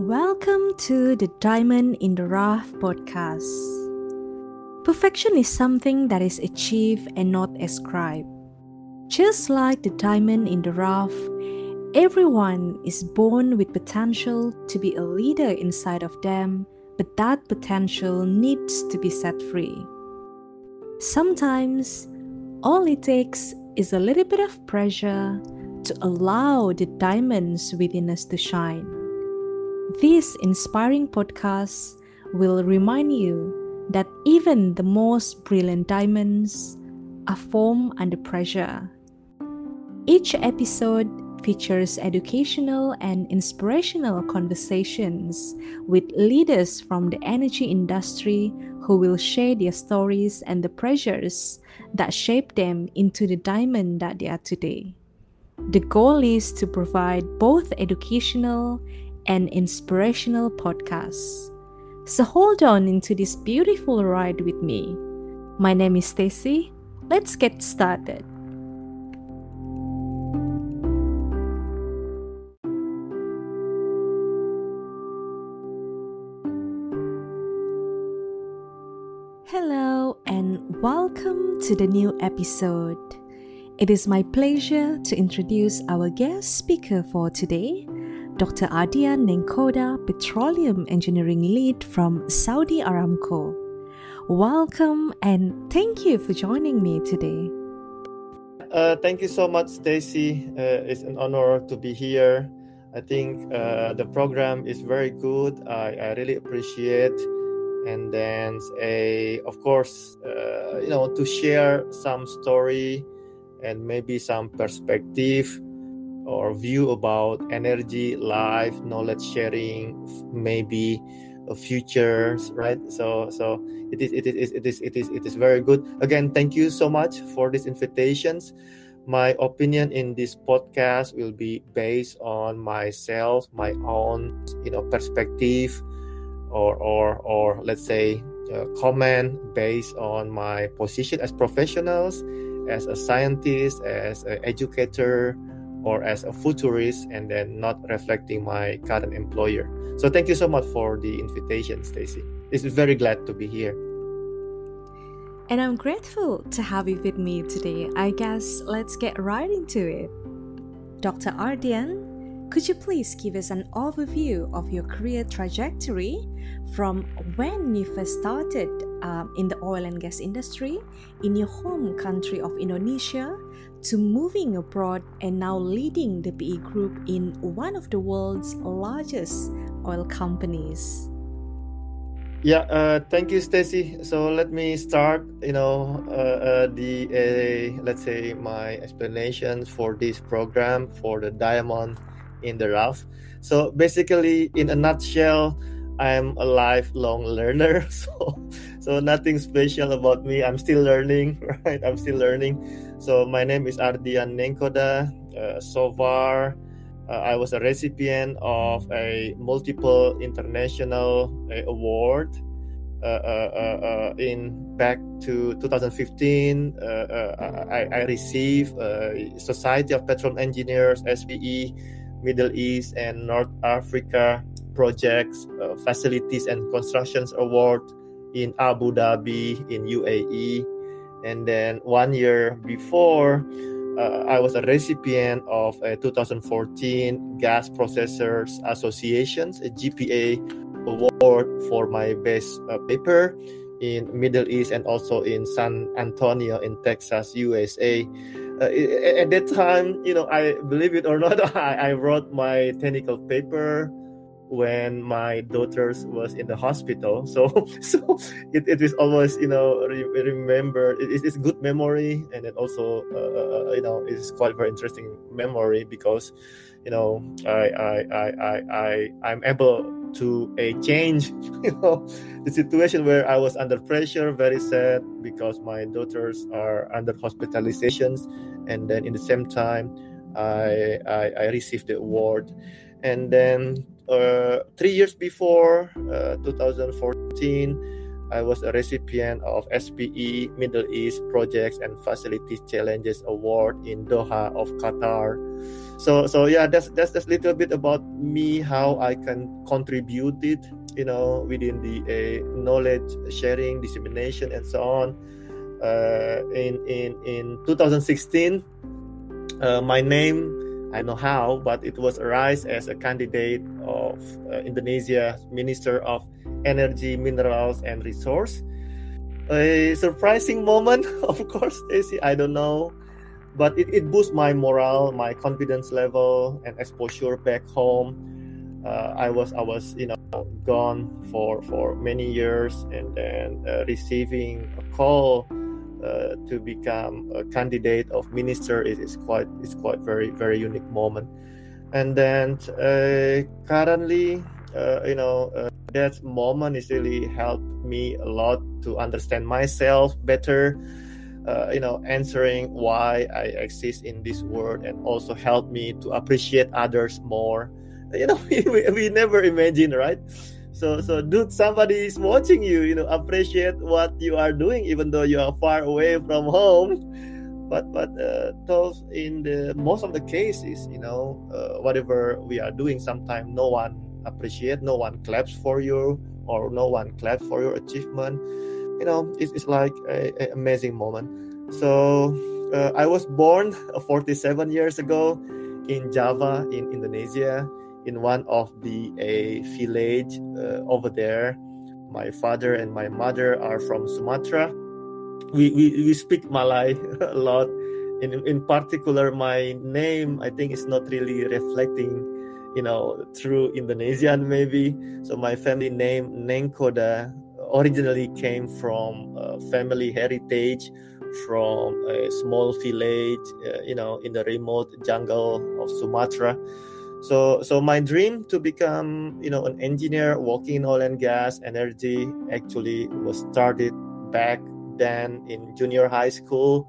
Welcome to the Diamond in the Rough podcast. Perfection is something that is achieved and not ascribed. Just like the diamond in the rough, everyone is born with potential to be a leader inside of them, but that potential needs to be set free. Sometimes, all it takes is a little bit of pressure to allow the diamonds within us to shine. This inspiring podcast will remind you that even the most brilliant diamonds are formed under pressure. Each episode features educational and inspirational conversations with leaders from the energy industry who will share their stories and the pressures that shaped them into the diamond that they are today. The goal is to provide both educational and inspirational podcasts. So hold on into this beautiful ride with me. My name is Stacy. Let's get started. Hello and welcome to the new episode. It is my pleasure to introduce our guest speaker for today, Dr. Ardian Nengkoda, Petroleum Engineering Lead from Saudi Aramco. Welcome and thank you for joining me today. Uh, thank you so much, Stacy. Uh, it's an honor to be here. I think uh, the program is very good. I, I really appreciate, and then a of course, uh, you know, to share some story and maybe some perspective or view about energy, life, knowledge sharing, maybe futures, right? So, so it is, it is, it is, it is, it is very good. Again, thank you so much for these invitations. My opinion in this podcast will be based on myself, my own, you know, perspective, or or or let's say uh, comment based on my position as professionals, as a scientist, as an educator, or as a futurist and then not reflecting my current employer. So thank you so much for the invitation, Stacy. It's very glad to be here. And I'm grateful to have you with me today. I guess let's get right into it. Dr. Ardian, could you please give us an overview of your career trajectory from when you first started um, in the oil and gas industry in your home country of Indonesia to moving abroad and now leading the PE group in one of the world's largest oil companies? Yeah, uh, thank you, Stacy. So let me start. You know, uh, uh, the let's say my explanations for this program for the diamond in the rough. So basically, in a nutshell, I'm a lifelong learner. So, so nothing special about me. I'm still learning, right? I'm still learning. So my name is Ardian Nengkoda Uh, so far, uh, I was a recipient of a multiple international uh, award uh, uh, uh, in back to 2015. I, I, received Society of Petroleum Engineers (SPE) Middle East and North Africa projects, facilities and constructions award in Abu Dhabi in UAE, and then one year before uh, I was a recipient of a 2014 Gas Processors Association's GPA award for my best uh, paper in Middle East and also in San Antonio in Texas, USA. Uh, at that time, you know, I believe it or not, I, I wrote my technical paper when my daughters was in the hospital. So so it, it is always you know re- remember it, it's good memory and it also uh, uh, you know it's quite very interesting memory because you know i i i i, I i'm able to a uh, change you know the situation where i was under pressure very sad because my daughters are under hospitalizations. And then in the same time i i, I received the award. And then uh, three years before uh, 2014 I was a recipient of SPE Middle East Projects and Facilities Challenges Award in Doha of Qatar. So so yeah, that's that's a little bit about me how I can contribute it, you know, within the uh, knowledge sharing, dissemination, and so on. Uh, in in in 2016, uh, my name I know how, but it was arise as a candidate of uh, Indonesia Minister of Energy, Minerals, and Resource. A surprising moment, of course, Stacy. I don't know, but it, it boosts my morale, my confidence level, and exposure back home. Uh, I was I was you know gone for for many years, and then uh, receiving a call uh, to become a candidate of minister is, is quite is quite very very unique moment. And then uh, currently uh, you know uh, that moment is really helped me a lot to understand myself better uh, you know answering why i exist in this world and also help me to appreciate others more. You know we, we never imagine right so so dude somebody is watching you you know appreciate what you are doing even though you are far away from home. But but uh, those in the most of the cases you know uh, whatever we are doing sometimes no one appreciate no one claps for you or no one claps for your achievement. You know it's, it's like an amazing moment. So uh, i was born 47 years ago in java in indonesia in one of the a village uh, over there. My father and my mother are from Sumatra. We, we, we speak Malay a lot. In, in particular, my name, I think, is not really reflecting, you know, through Indonesian maybe. So my family name, Nengkoda, originally came from family heritage from a small village, uh, you know, in the remote jungle of Sumatra so so my dream to become you know an engineer working in oil and gas energy actually was started back then in junior high school.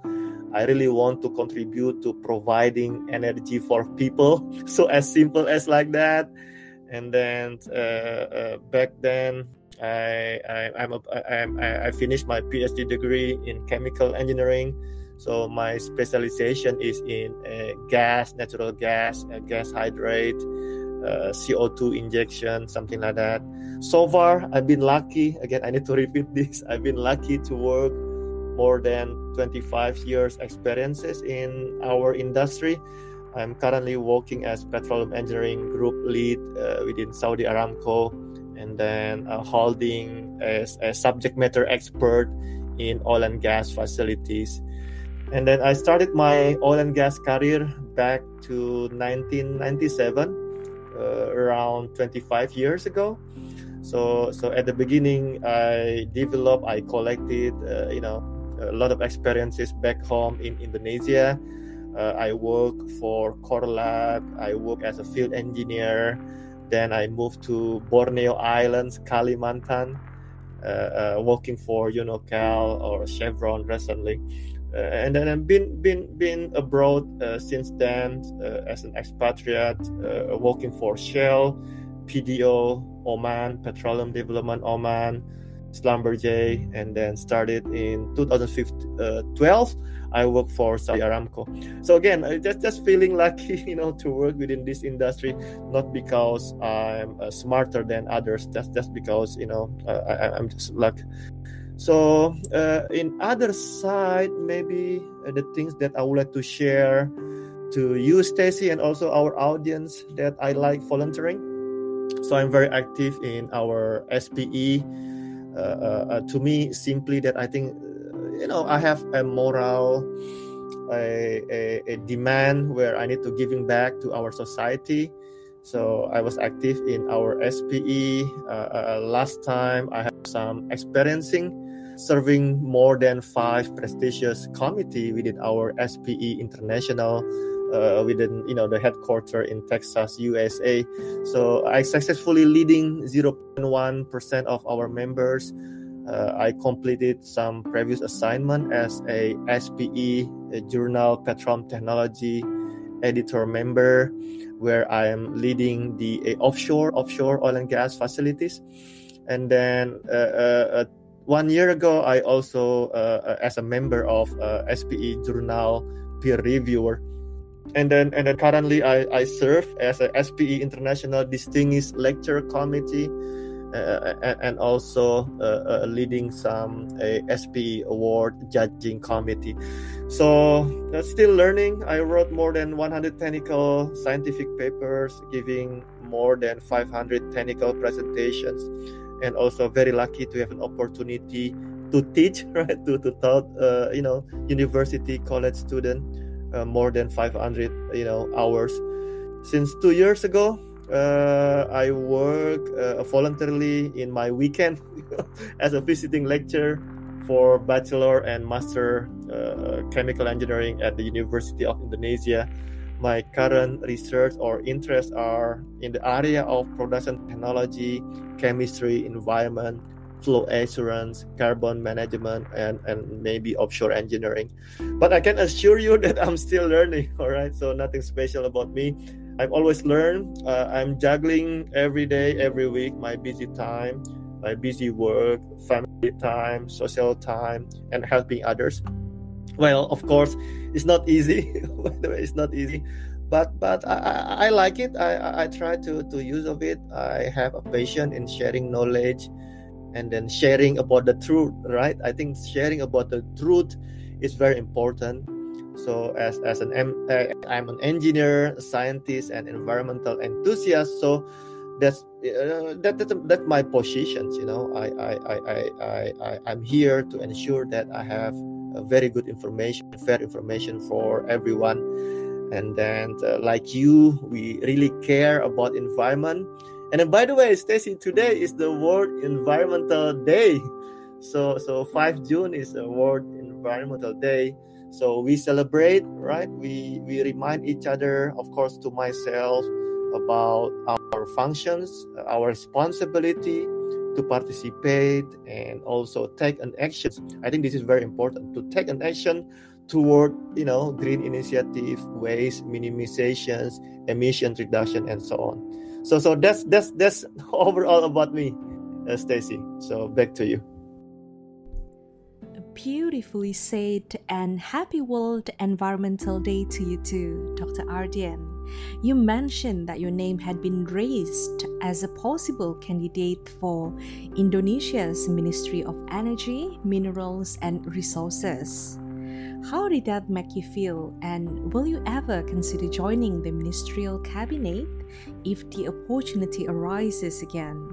I really want to contribute to providing energy for people. So as simple as like that. And then uh, uh, back then I, I I'm a, I, I finished my PhD degree in chemical engineering so my specialization is in uh, gas, natural gas, uh, gas hydrate, uh, CO2 injection, something like that. So far, I've been lucky. Again, I need to repeat this. I've been lucky to work more than 25 years experiences in our industry. I'm currently working as petroleum engineering group lead uh, within Saudi Aramco, and then uh, holding as a subject matter expert in oil and gas facilities and then I started my oil and gas career back to 1997, uh, around 25 years ago. So, so at the beginning, I developed, I collected, uh, you know, a lot of experiences back home in Indonesia. Uh, I work for Core Lab. I work as a field engineer. Then I moved to Borneo Islands, Kalimantan, uh, uh, working for Unocal or Chevron recently. Uh, and then I've been been been abroad uh, since then uh, as an expatriate, working for Shell, PDO, Oman, Petroleum Development Oman, Schlumberger, and then started in 2012. I work for Saudi Aramco. So again, just just feeling lucky, you know, to work within this industry, not because I'm uh, smarter than others, just just because you know uh, I, am just like so uh, in other side, maybe uh, the things that I would like to share to you, Stacy, and also our audience that I like volunteering. So I'm very active in our SPE. Uh, uh, uh, to me, simply that I think, you know, I have a moral, a, a, a demand where I need to giving back to our society. So I was active in our SPE. last time I have some experiencing serving more than five prestigious committee within our SPE International uh, within you know the headquarters in Texas, USA. So I successfully leading 0.1 percent of our members. Uh, I completed some previous assignment as a SPE a journal Petroleum Technology editor member, where I am leading the offshore offshore oil and gas facilities. And then uh, uh, uh one year ago, I also, as a member of SPE Journal peer reviewer, and then and then currently I, I serve as a SPE International Distinguished Lecturer Committee and, also leading some a SPE Award judging committee. So still learning. I wrote more than 100 technical scientific papers, giving more than 500 technical presentations, and also very lucky to have an opportunity to teach, right? To to taught, uh, you know, university college student uh, more than 500, you know, hours. Since two years ago, uh, I work uh, voluntarily in my weekend as a visiting lecturer for bachelor and master uh, chemical engineering at the University of Indonesia. My current research or interests are in the area of production technology, chemistry, environment, flow assurance, carbon management, and, and maybe offshore engineering. But I can assure you that I'm still learning, all right? So nothing special about me. I've always learned. Uh, I'm juggling every day, every week, my busy time, my busy work, family time, social time, and helping others. Well, of course, it's not easy. By the way, it's not easy, but but I, I, I like it. I, I try to to use of it. I have a passion in sharing knowledge, and then sharing about the truth. Right? I think sharing about the truth is very important so as as an uh, i'm an engineer scientist and environmental enthusiast so that's uh, that, that that's my positions you know. I, I i i i i'm here to ensure that i have very good information fair information for everyone. And then uh, like you we really care about environment. And then by the way stacy today is the world environmental day. So so 5 june is a world environmental day so we celebrate right? We we remind each other of course to myself about our functions our responsibility to participate and also take an action. I think this is very important to take an action toward you know green initiative waste minimizations emission reduction and so on. So so that's that's that's overall about me uh, stacy. So back to you beautifully said and happy World Environmental Day to you too, Dr. Ardian. You mentioned that your name had been raised as a possible candidate for Indonesia's Ministry of Energy, Minerals and Resources. How did that make you feel, and will you ever consider joining the ministerial cabinet if the opportunity arises again?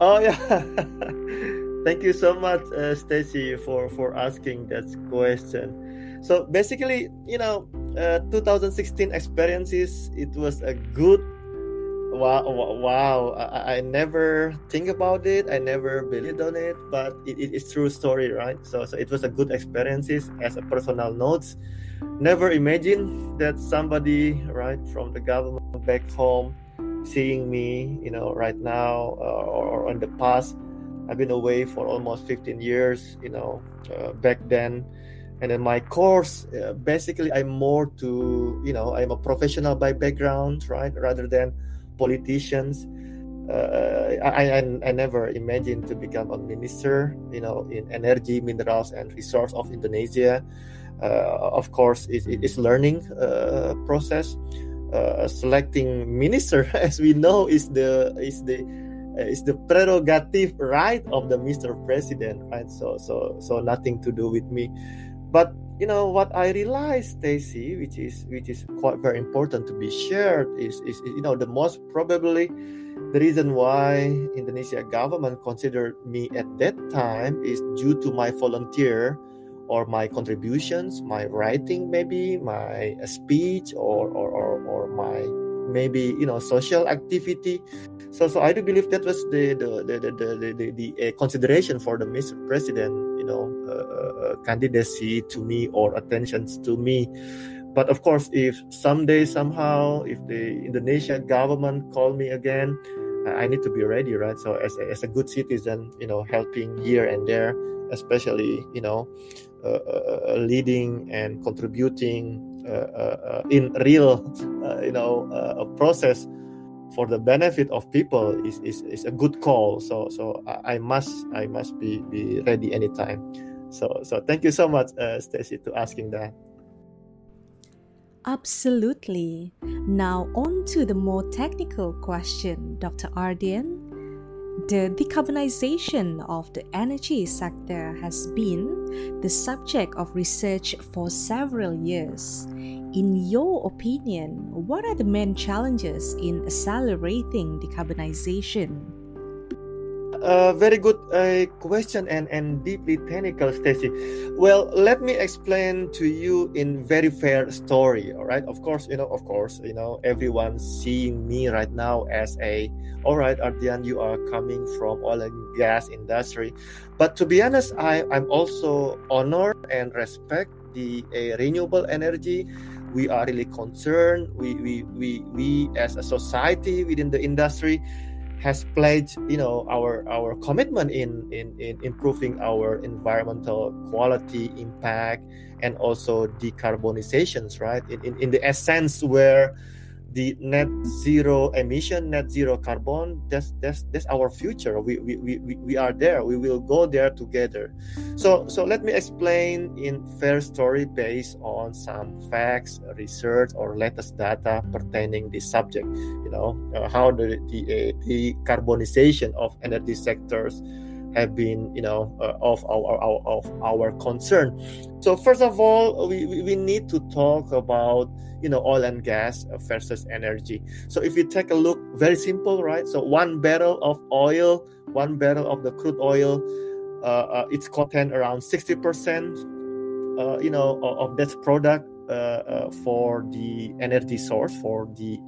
Oh, yeah. Thank you so much, uh, Stacy, for for asking that question. So basically, you know, uh, 2016 experiences. It was a good. Wow! Wow! I, I never think about it. I never believed on it, but it, it is true story, right? So, so it was a good experiences as a personal notes. Never imagine that somebody, right, from the government back home, seeing me, you know, right now uh, or, or in the past I've been away for almost 15 years, you know, uh, back then. And then my course, uh, basically, I'm more to, you know, I'm a professional by background, right, rather than politicians. Uh, I, I, I never imagined to become a minister, you know, in energy, minerals, and resource of Indonesia. Uh, of course, it, it is learning uh, process. Uh, selecting minister, as we know, is the is the Eh, it's the prerogative right of the Mr. President, right? So so so nothing to do with me. But you know what I realized, Stacy, which is which is quite very important to be shared, is, is you know the most probably the reason why Indonesia government considered me at that time is due to my volunteer or my contributions, my writing maybe, my speech or or, or, or my maybe you know social activity so so i do believe that was the the the the, the, the, uh, consideration for the mr president you know uh, uh, uh, candidacy to me or attentions to me. But of course if someday somehow if the indonesian government call me again i need to be ready right? So as a, as a good citizen you know helping here and there especially you know uh, uh, leading and contributing uh, in real, you know, process for the benefit of people is, is, is a good call so so I, must i must be be ready anytime so so thank you so much uh, stacy to asking that Absolutely. Now, on to the more technical question, Dr. Ardian. The decarbonization of the energy sector has been the subject of research for several years. In your opinion, what are the main challenges in accelerating decarbonization? Very good uh, question and, and deeply technical, Stacy. Well, let me explain to you in very fair story. All right. Of course, you know, of course, you know, everyone seeing me right now as a, all right, Ardian, you are coming from oil and gas industry. But to be honest, I, I'm also honored and respect the uh, renewable energy we are really concerned we, we we we as a society within the industry has pledged you know our our commitment in in, in improving our environmental quality impact and also decarbonizations right? In, in, in the essence where the net zero emission net zero carbon that's that's that's our future. We, we we we are there. We will go there together. So so let me explain in fair story based on some facts research or latest data pertaining this subject you know uh, how the the, uh, the carbonization of energy sectors have been you know uh, of our, our of our concern. So first of all we, we need to talk about you know oil and gas versus energy. So if you take a look very simple right? So one barrel of oil one barrel of the crude oil uh, uh, it's content around 60 percent uh, you know of, of this product for the energy source for the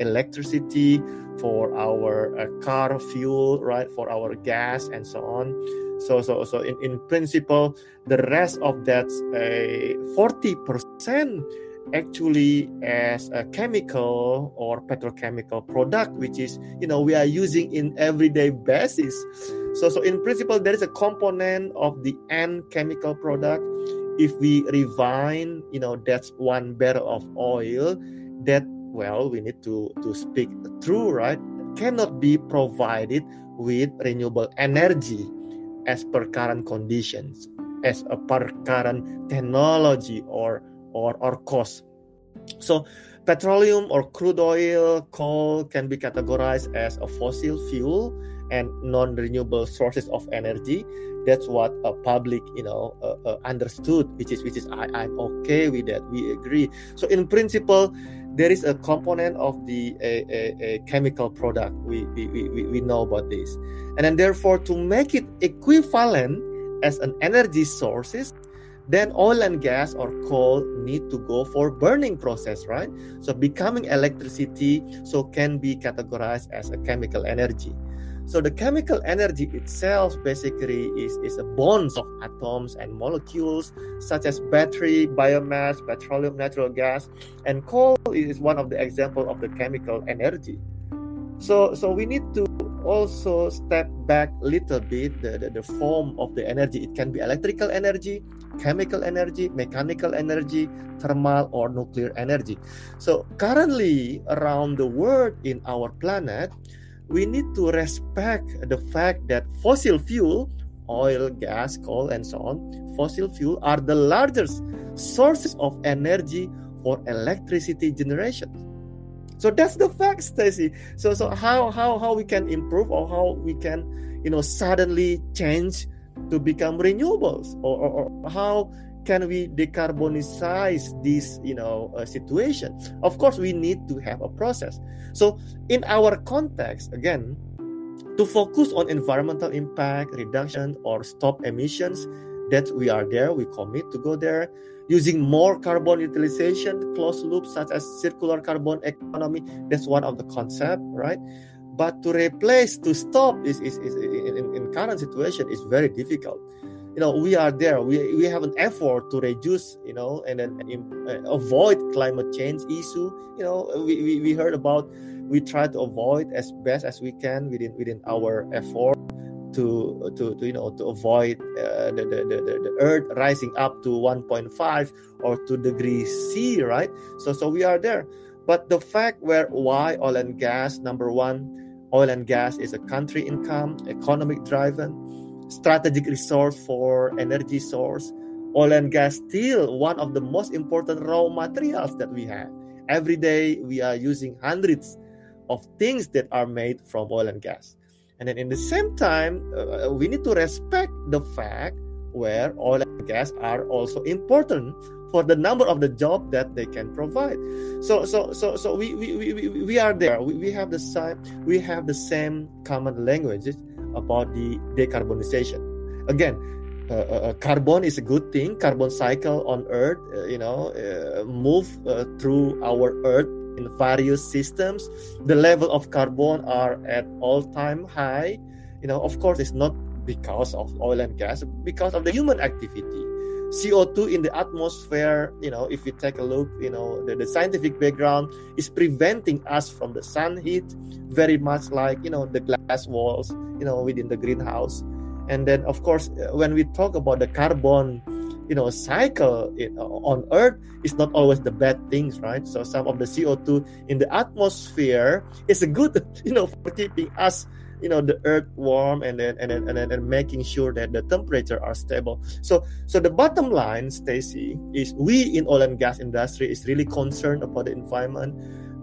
electricity for our uh, car fuel right for our gas and so on. So so so in, in principle the rest of that 40 percent actually as a chemical or petrochemical product which is you know we are using in everyday basis. So so in principle there is a component of the end chemical product if we refine you know that's one barrel of oil that well we need to to speak true right cannot be provided with renewable energy as per current conditions as a per current technology or or, or cost. So, petroleum or crude oil, coal can be categorized as a fossil fuel and non-renewable sources of energy. That's what a public, you know, uh, uh, understood, which is which is I, I'm okay with that. We agree. So, in principle, there is a component of the a, a, a chemical product. We, we, we, we know about this, and then therefore to make it equivalent as an energy sources then oil and gas or coal need to go for burning process right so becoming electricity so can be categorized as a chemical energy so the chemical energy itself basically is, is a bonds of atoms and molecules such as battery biomass petroleum natural gas and coal is one of the example of the chemical energy. So so we need to also step back a little bit the, the, the form of the energy. It can be electrical energy chemical energy mechanical energy thermal or nuclear energy. So currently around the world in our planet we need to respect the fact that fossil fuel oil gas coal and so on fossil fuel are the largest sources of energy for electricity generation. So that's the fact stacy. So so how how how we can improve or how we can you know suddenly change to become renewables or, or, or how can we decarbonize this you know uh, situation? Of course we need to have a process. So in our context again to focus on environmental impact reduction or stop emissions that we are there we commit to go there using more carbon utilization closed loop such as circular carbon economy that's one of the concept right? But to replace to stop is, is, is in, in current situation is very difficult you know we are there. We, we have an effort to reduce you know and then uh, avoid climate change issue. You know we, we, we heard about we try to avoid as best as we can within within our effort to to, to you know to avoid uh, the, the, the, the earth rising up to 1.5 or 2 degrees c right? So so we are there. But the fact where why oil and gas, number one, oil and gas is a country income, economic driven, strategic resource for energy source. Oil and gas still one of the most important raw materials that we have. Every day we are using hundreds of things that are made from oil and gas. And then in the same time, uh, we need to respect the fact where oil and gas are also important for the number of the job that they can provide. So so so so we we, we, we are there. We, we have the same we have the same common languages about the decarbonization. Again, uh, uh, uh carbon is a good thing. Carbon cycle on Earth, uh, you know, uh, move uh, through our Earth in various systems. The level of carbon are at all-time high. You know, of course, it's not because of oil and gas, because of the human activity. CO2 in the atmosphere, you know, if you take a look, you know, the, the scientific background is preventing us from the sun heat, very much like, you know, the glass walls, you know, within the greenhouse. And then, of course, uh, when we talk about the carbon, you know, cycle on Earth, it's not always the bad things, right? So some of the CO2 in the atmosphere is a good, you know, for keeping us you know the earth warm and then and then and then and making sure that the temperature are stable. So so the bottom line stacy is we in oil and gas industry is really concerned about the environment.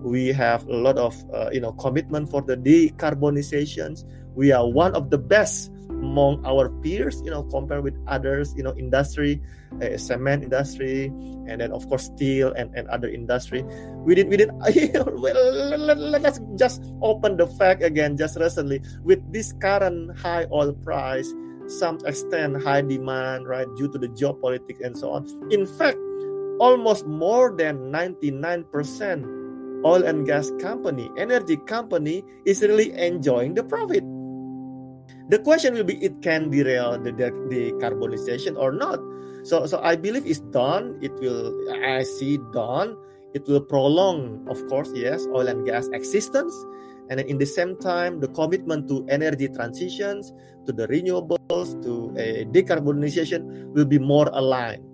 We have a lot of uh, you know commitment for the decarbonizations. We are one of the best among our peers you know compared with others you know industry uh, cement industry and then of course steel and, and other industry. We did we did well let's just open the fact again just recently with this current high oil price some extent high demand right due to the geopolitics and so on. In fact almost more than 99% oil and gas company energy company is really enjoying the profit the question will be it can derail the, the or not. So so i believe it's done. It will i see done. It will prolong of course yes oil and gas existence. And in the same time the commitment to energy transitions to the renewables to a decarbonization will be more aligned.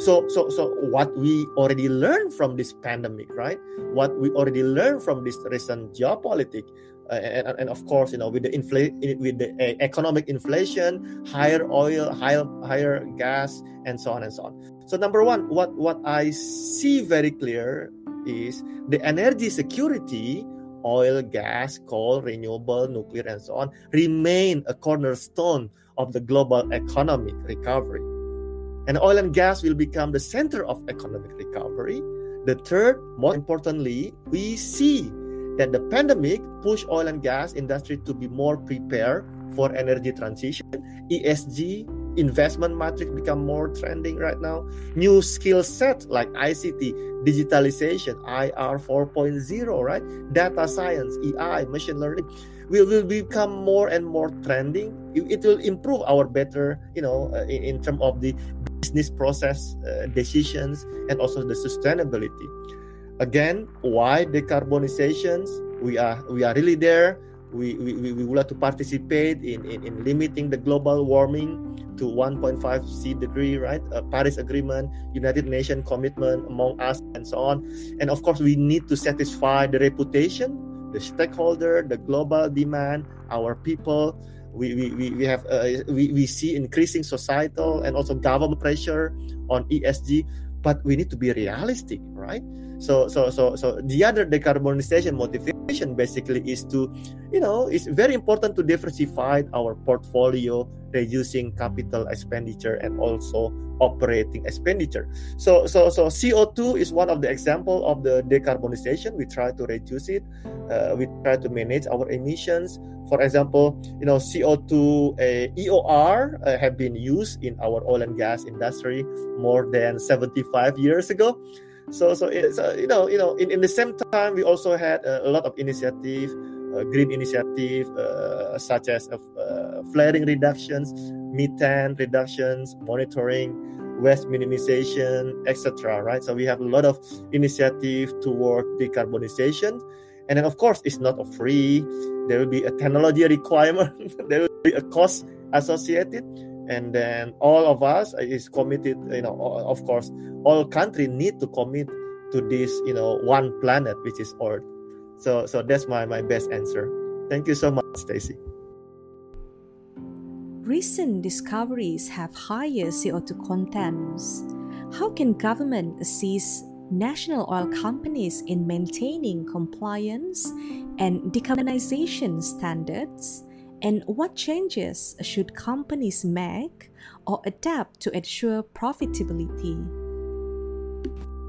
So so so what we already learned from this pandemic right? What we already learned from this recent geopolitics and, and of course you know with the inflation with the uh, economic inflation higher oil higher higher gas and so on and so on. So number one what what i see very clear is the energy security oil gas coal renewable nuclear and so on remain a cornerstone of the global economic recovery. And oil and gas will become the center of economic recovery. The third more importantly we see that the pandemic pushed oil and gas industry to be more prepared for energy transition. ESG investment matrix become more trending right now. New skill set like ICT, digitalization, IR 4.0, right? Data science, AI, machine learning will, will become more and more trending. It, it will improve our better, you know, uh, in, in terms of the business process uh, decisions and also the sustainability again why decarbonizations we are we are really there we, we, we would like to participate in, in, in limiting the global warming to 1.5 C degree, right? A Paris Agreement, United Nations commitment among us, and so on. And of course, we need to satisfy the reputation, the stakeholder, the global demand, our people. We, we, we, we have uh, we, we see increasing societal and also government pressure on ESG, but we need to be realistic, right? So so so so the other decarbonization motivation basically is to you know it's very important to diversify our portfolio reducing capital expenditure and also operating expenditure. So so so co2 is one of the example of the decarbonization. We try to reduce it. Uh, we try to manage our emissions. For example you know co2 uh, eor uh, have been used in our oil and gas industry more than 75 years ago so so it's you know you know in, in the same time we also had a, a lot of initiative uh, green initiative uh, such as uh, flaring reductions methane reductions monitoring waste minimization etc right? So we have a lot of initiative toward decarbonization. And then of course it's not free there will be a technology requirement there will be a cost associated and then all of us uh, is committed you know of course all country need to commit to this you know one planet which is earth. So so that's my my best answer. Thank you so much stacy. Recent discoveries have higher co2 contents. How can government assist national oil companies in maintaining compliance and decarbonization standards and what changes should companies make or adapt to ensure profitability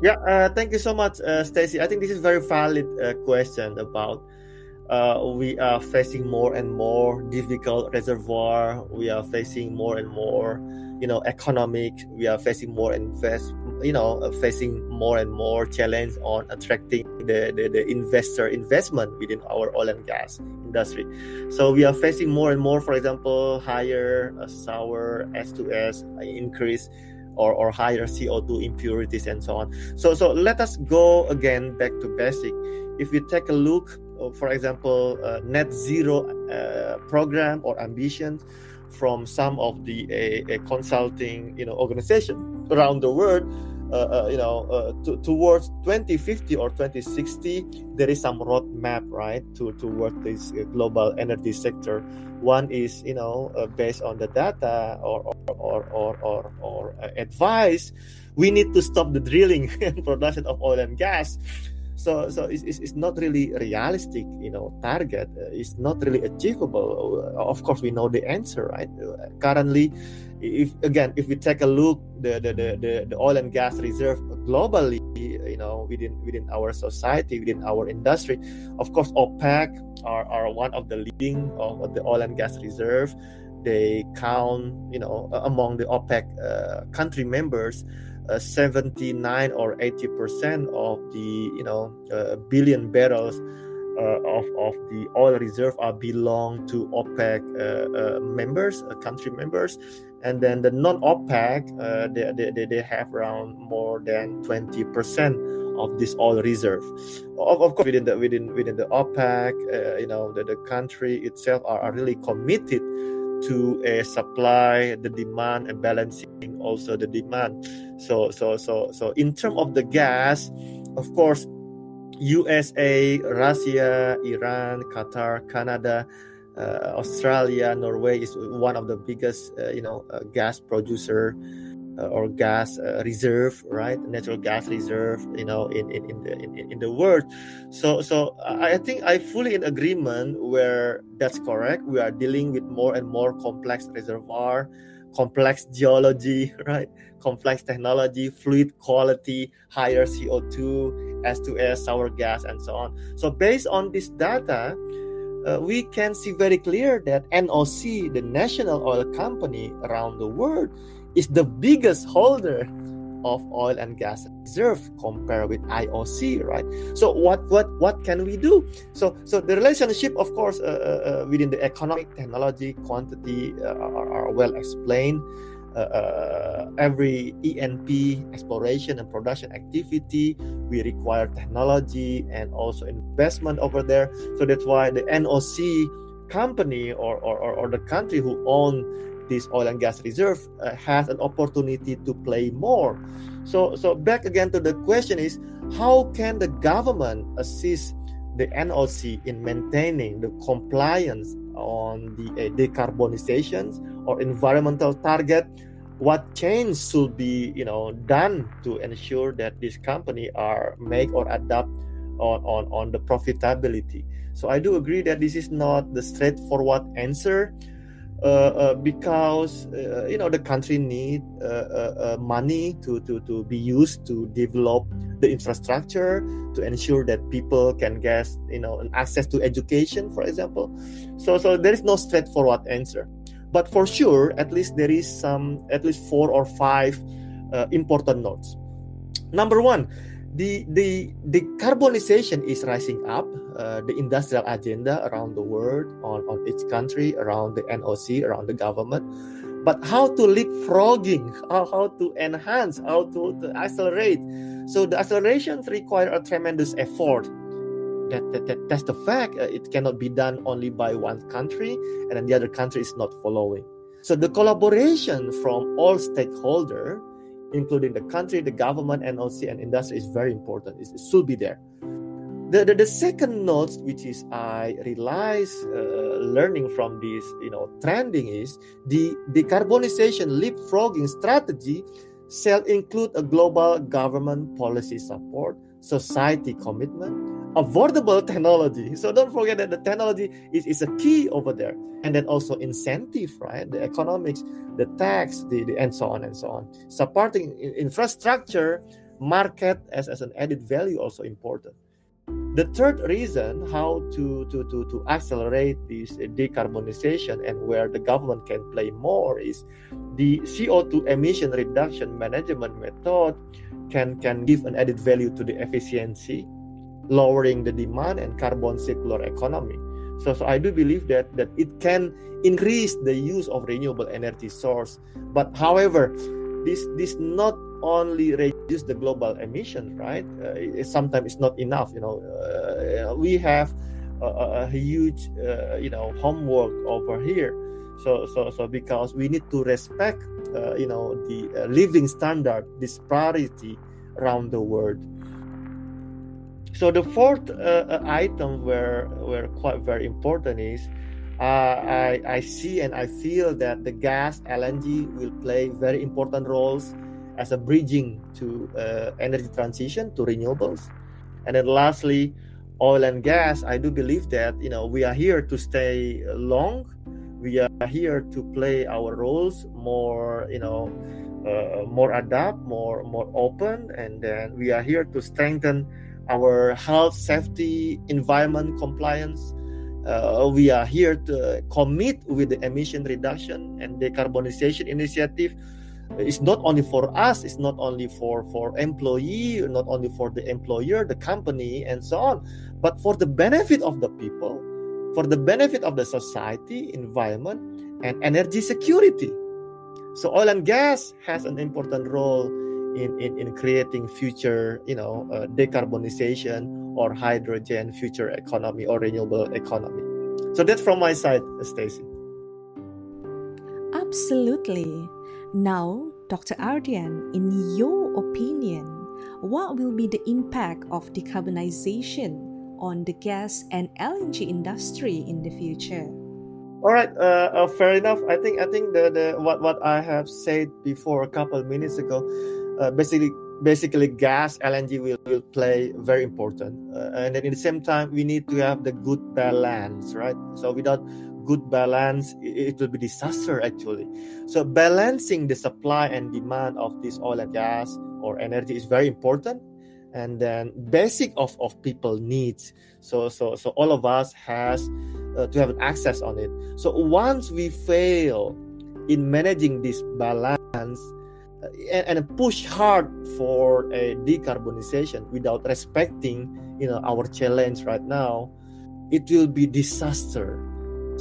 yeah, uh, thank you so much, uh, Stacy. I think this is a very valid uh, question about uh, we are facing more and more difficult reservoir. We are facing more and more, you know, economic. We are facing more invest, you know, uh, facing more and more challenge on attracting the, the, the investor investment within our oil and gas industry. So we are facing more and more, for example, higher uh, sour H2S increase or, or higher CO2 impurities and so on. So so let us go again back to basic. If we take a look, uh, for example, uh, net zero uh, program or ambitions from some of the consulting you know organization around the world, uh, uh, you know, uh, to, towards 2050 or 2060, there is some roadmap, right, to towards this global energy sector. One is, you know, based on the data or or or or, or advice, we need to stop the drilling and production of oil and gas so so it's, it's not really realistic you know target uh, it's not really achievable. Uh, of course we know the answer right? Uh, currently if again if we take a look the the, the, the, the oil and gas reserve globally you know within within our society within our industry of course opec are, are one of the leading of the oil and gas reserve. They count you know among the opec uh, country members uh, 79 or 80 percent of the you know uh, billion barrels uh, of, of the oil reserve are belong to OPEC uh, members, country members, and then the non-OPEC they, they, they have around more than 20 percent of this oil reserve. Of, of course, within the within within the OPEC, you know the, the country itself are, are really committed to a supply the demand and balancing also the demand. So so so so in terms of the gas of course usa russia iran qatar canada uh, australia norway is one of the biggest uh, you know uh, gas producer or gas uh, reserve, right? Natural gas reserve, you know, in, in, in the in, in the world. So so I think I fully in agreement where that's correct. We are dealing with more and more complex reservoir, complex geology, right? Complex technology, fluid quality, higher CO2, H2S, sour gas, and so on. So based on this data, uh, we can see very clear that NOC, the national oil company around the world, is the biggest holder of oil and gas reserve compared with IOC, right? So what what what can we do? So so the relationship, of course, uh, uh, uh within the economic, technology, quantity uh, are, are, well explained. Uh, uh, every E&P exploration and production activity, we require technology and also investment over there. So that's why the NOC company or, or, or the country who own this oil and gas reserve uh, has an opportunity to play more. So, so back again to the question is how can the government assist the NOC in maintaining the compliance on the uh, decarbonization or environmental target? What change should be, you know, done to ensure that this company are make or adapt on, on, on the profitability? So I do agree that this is not the straightforward answer Uh, uh, because uh, you know the country need uh, money to, to, to be used to develop the infrastructure to ensure that people can get you know access to education for example. So so there is no straightforward answer. But for sure at least there is some at least four or five uh, important notes. Number one the the decarbonization is rising up uh, the industrial agenda around the world on, on each country around the noc around the government. But how to leapfrogging how, how to enhance how to, to accelerate. So the accelerations require a tremendous effort. That, that, that that's the fact. Uh, it cannot be done only by one country and then the other country is not following. So the collaboration from all stakeholders including the country, the government, NOC, and industry, is very important. It should be there. The, the, the second note, which is I realize uh, learning from this, you know, trending is the decarbonization leapfrogging strategy shall include a global government policy support, society commitment, affordable technology. So don't forget that the technology is, is a key over there. And then also incentive, right? The economics, the tax, the, the and so on and so on. Supporting infrastructure, market as, as an added value also important. The third reason how to, to, to, to accelerate this decarbonization and where the government can play more is the CO2 emission reduction management method can, can give an added value to the efficiency, lowering the demand and carbon circular economy. So, so I do believe that, that it can increase the use of renewable energy source. But however, this this not only reduce the global emission, right? Uh, it, sometimes it's not enough. You know, uh, we have a, a huge, uh, you know, homework over here. So, so, so because we need to respect, uh, you know, the uh, living standard disparity around the world. So the fourth uh, item where where quite very important is I, I see and I feel that the gas LNG will play very important roles as a bridging to uh, energy transition to renewables. And then lastly, oil and gas. I do believe that you know we are here to stay long. We are here to play our roles more, you know, uh, more adapt, more more open, and then we are here to strengthen our health, safety, environment compliance. Uh, we are here to commit with the emission reduction and decarbonization initiative. It's not only for us it's not only for for employee not only for the employer the company and so on but for the benefit of the people for the benefit of the society environment and energy security. So oil and gas has an important role in, in, in creating future you know uh, decarbonization or hydrogen future economy or renewable economy so that's from my side stacy absolutely now, Dr. Ardian, in your opinion, what will be the impact of decarbonization on the gas and LNG industry in the future? All right, uh, uh, fair enough. I think I think the, the what what I have said before a couple of minutes ago, uh, basically basically gas LNG will, will play very important, uh, and then at the same time we need to have the good balance, right? So without good balance, it, will be disaster actually. So balancing the supply and demand of this oil and gas or energy is very important. And then basic of, of people needs. So so so all of us has uh, to have access on it. So once we fail in managing this balance and, and push hard for a decarbonization without respecting you know our challenge right now, it will be disaster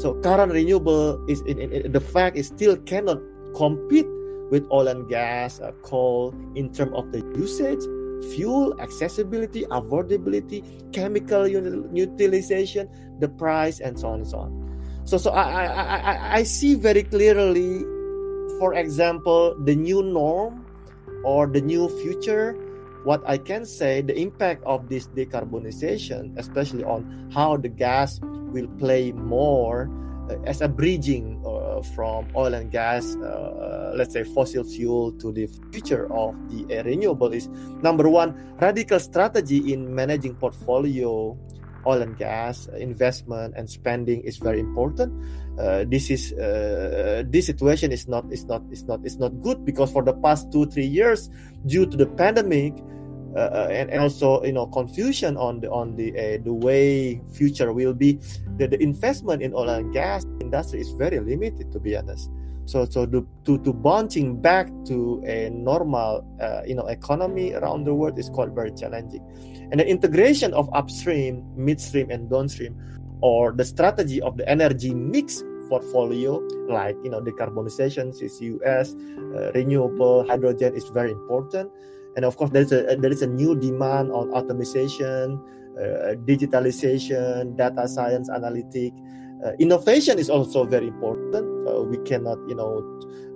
so current renewable is in, in, in, the fact it still cannot compete with oil and gas, uh, coal in terms of the usage, fuel accessibility, affordability, chemical utilization, the price, and so on and so on. So, so I, I, I, I see very clearly, for example, the new norm or the new future. What I can say, the impact of this decarbonization, especially on how the gas will play more uh, as a bridging uh, from oil and gas, uh, let's say fossil fuel, to the future of the renewable is number one, radical strategy in managing portfolio oil and gas investment and spending is very important. Uh, this is uh, this situation is not is not is not is not good because for the past two three years, due to the pandemic, uh, uh, and, and also you know confusion on the on the uh, the way future will be the, the investment in oil and gas industry is very limited to be honest so so to to, to bouncing back to a normal uh, you know economy around the world is quite very challenging. And the integration of upstream midstream and downstream or the strategy of the energy mix portfolio like you know decarbonization CCUS uh, renewable hydrogen is very important. And of course there's a there is a new demand on automation uh, digitalization data science analytic uh, innovation is also very important. Uh, we cannot you know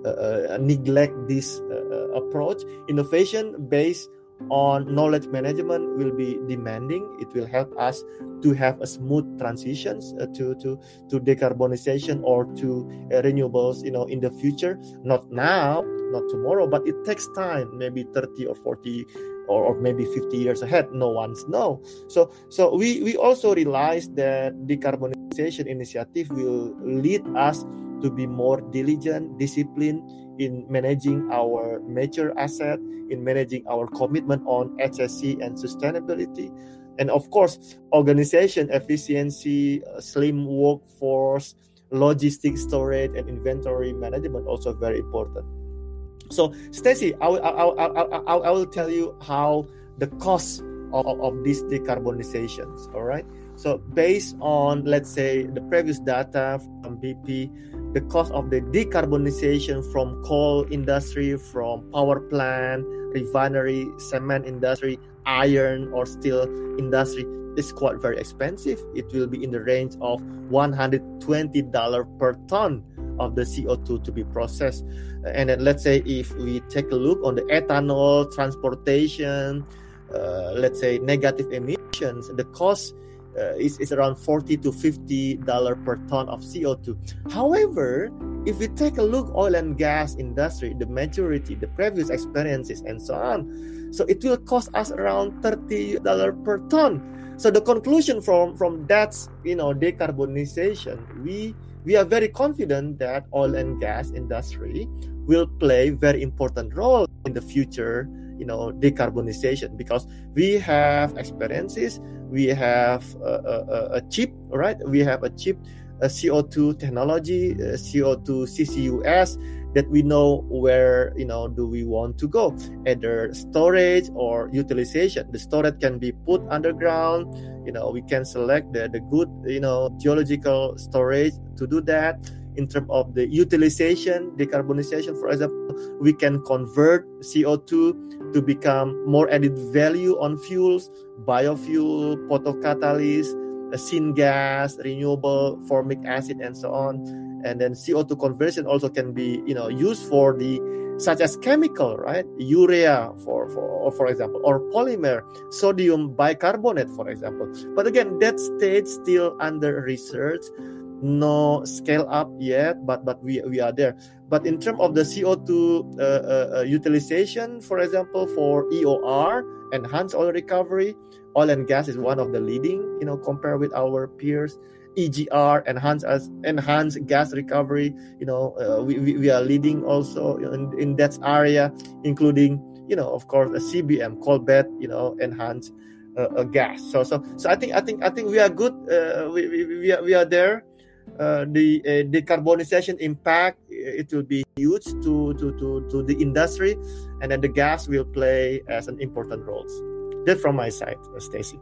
uh, uh neglect this uh, uh, approach. Innovation based on knowledge management will be demanding. It will help us to have a smooth transitions to to to decarbonization or to renewables you know in the future. Not now not tomorrow but it takes time maybe 30 or 40 or, or maybe 50 years ahead no one's know. So so we we also realize that decarbonization initiative will lead us to be more diligent disciplined in managing our major asset in managing our commitment on HSE and sustainability. And of course organization efficiency uh, slim workforce logistics storage and inventory management also very important so, Stacy, I, I, I, I, I, will tell you how the cost of, of these decarbonizations. All right. So, based on let's say the previous data from BP, the cost of the decarbonization from coal industry, from power plant, refinery, cement industry, iron or steel industry is quite very expensive. It will be in the range of $120 per ton of the CO2 to be processed. And then let's say if we take a look on the ethanol transportation, uh, let's say negative emissions, the cost uh, is, is around 40 to 50 dollar per ton of CO2. However, if we take a look oil and gas industry, the majority, the previous experiences and so on, so it will cost us around 30 dollar per ton. So the conclusion from from that you know decarbonization, we we are very confident that oil and gas industry will play very important role in the future you know decarbonization because we have experiences we have a, a, a chip right? We have a chip a co2 technology uh, a co2 ccus that we know where you know do we want to go. Either storage or utilization. The storage can be put underground. You know we can select the, the good you know geological storage to do that. In terms of the utilization decarbonization for example we can convert co2 to become more added value on fuels biofuel photocatalyst syngas renewable formic acid and so on. And then CO2 conversion also can be you know used for the such as chemical right? Urea for for for example or polymer sodium bicarbonate for example. But again that stage still under research. No scale up yet but but we, we are there. But in terms of the co2 uh, uh, uh, utilization for example for eor enhanced oil recovery oil and gas is one of the leading you know compared with our peers EGR, enhanced as enhanced gas recovery. You know, uh, we, we, we, are leading also in, in that area, including you know, of course, a CBM, coal bed, you know, enhanced uh, gas. So so so I think I think I think we are good. Uh, we, we, we are we are there. Uh, the uh, decarbonization impact it will be huge to, to to to the industry, and then the gas will play as an important role. That from my side, Stacy.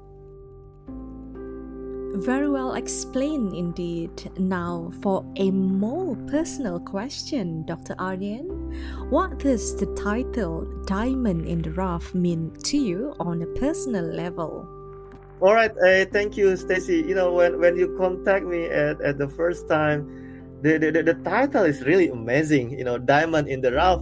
Very well explained indeed. Now, for a more personal question, Dr. Ardian, what does the title Diamond in the Rough mean to you on a personal level? All right, uh, thank you, Stacy. You know, when, when you contact me at, at the first time, the, the, the, title is really amazing. You know, Diamond in the Rough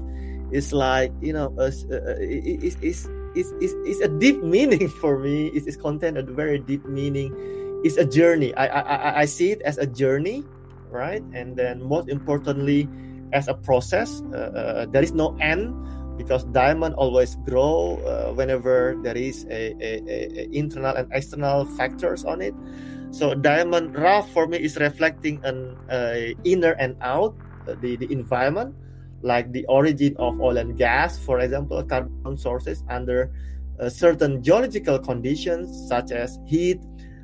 is like, you know, a, a, it's, it's, it's, it's, it's a deep meaning for me. It's, it's content a very deep meaning it's a journey. I, I I see it as a journey, right? And then most importantly, as a process. Uh, uh, there is no end because diamond always grow uh, whenever there is a, a, a, internal and external factors on it. So diamond rough for me is reflecting an inner and out uh, the the environment, like the origin of oil and gas, for example, carbon sources under uh, certain geological conditions such as heat,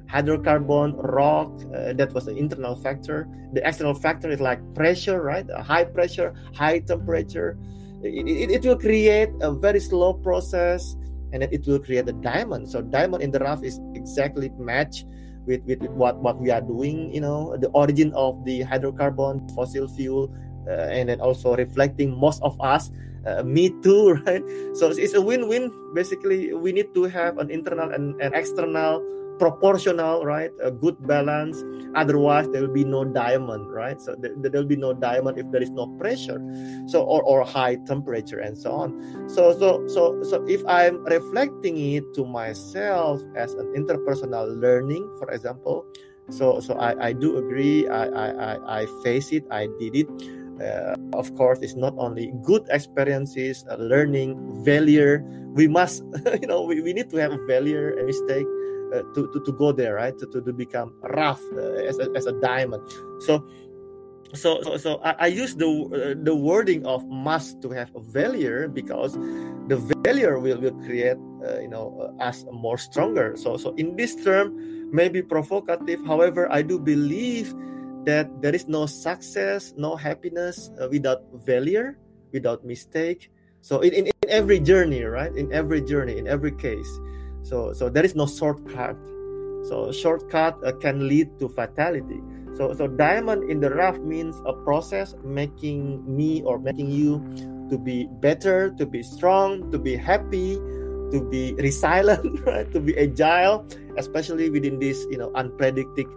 hydrocarbon, rock. Uh, that was the internal factor. The external factor is like pressure, right? High pressure, high temperature. It, it, it, will create a very slow process, and then it will create a diamond. So diamond in the rough is exactly match with, with what what we are doing. You know, the origin of the hydrocarbon, fossil fuel, uh, and then also reflecting most of us. Uh, me too, right? So it's a win-win. Basically, we need to have an internal and, and external proportional right? A good balance. Otherwise there will be no diamond right? So there, there will be no diamond if there is no pressure. So or, or high temperature and so on. So so so so if i'm reflecting it to myself as an interpersonal learning for example so so i i do agree. I i i face it. I did it uh, of course it's not only good experiences uh, learning failure. We must you know we, we need to have a failure a mistake uh, to, to to go there right? To, to, to become rough uh, as, a, as a diamond. So so so, so I, I use the uh, the wording of must to have a failure because the failure will, will create uh, you know us more stronger. So so in this term maybe provocative. However i do believe that there is no success, no happiness uh, without failure, without mistake. So in, in, in every journey, right? In every journey, in every case. So so there is no shortcut. So shortcut uh, can lead to fatality. So so diamond in the rough means a process making me or making you to be better, to be strong, to be happy, to be resilient, right? To be agile, especially within this you know unpredictable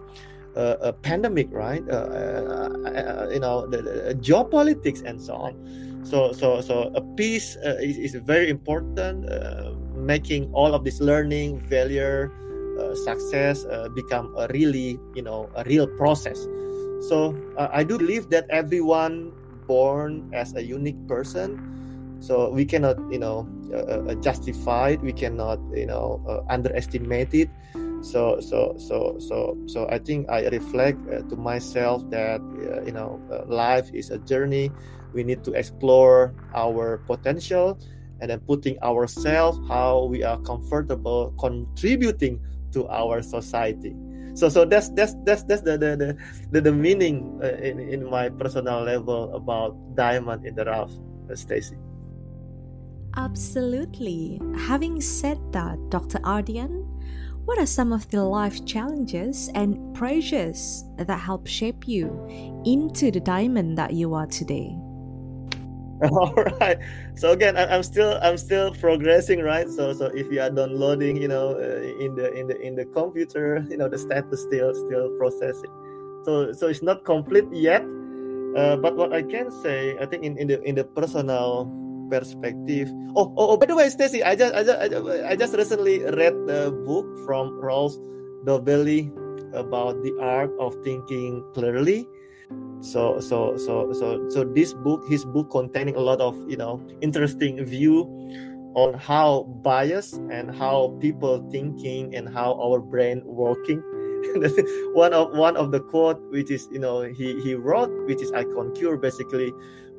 a pandemic, right? Uh, uh, you know, the, the, geopolitics and so on. So, so, so a peace is, is very important. making all of this learning, failure, success become a really, you know, a real process. So I do believe that everyone born as a unique person so we cannot you know uh, uh, justify it we cannot you know uh, underestimate it so so so so so i think i reflect uh, to myself that uh, you know uh, life is a journey. We need to explore our potential and then putting ourselves how we are comfortable contributing to our society. So so that's that's that's that's the the the, the meaning uh, in, in my personal level about diamond in the rough uh, stacy. Absolutely. Having said that dr ardian what are some of the life challenges and pressures that help shape you into the diamond that you are today? All right. So again, I'm still I'm still progressing, right? So so if you are downloading, you know, uh, in the in the in the computer, you know, the status still still processing. So so it's not complete yet. Uh, but what I can say, I think in, in the in the personal perspective. Oh, oh, oh by the way, Stacy, I just, I just, I just recently read the book from Rolf Dobelli about the art of thinking clearly. So, so, so, so, so this book, his book, containing a lot of you know interesting view on how bias and how people thinking and how our brain working. one of one of the quote which is you know he he wrote which is I concur basically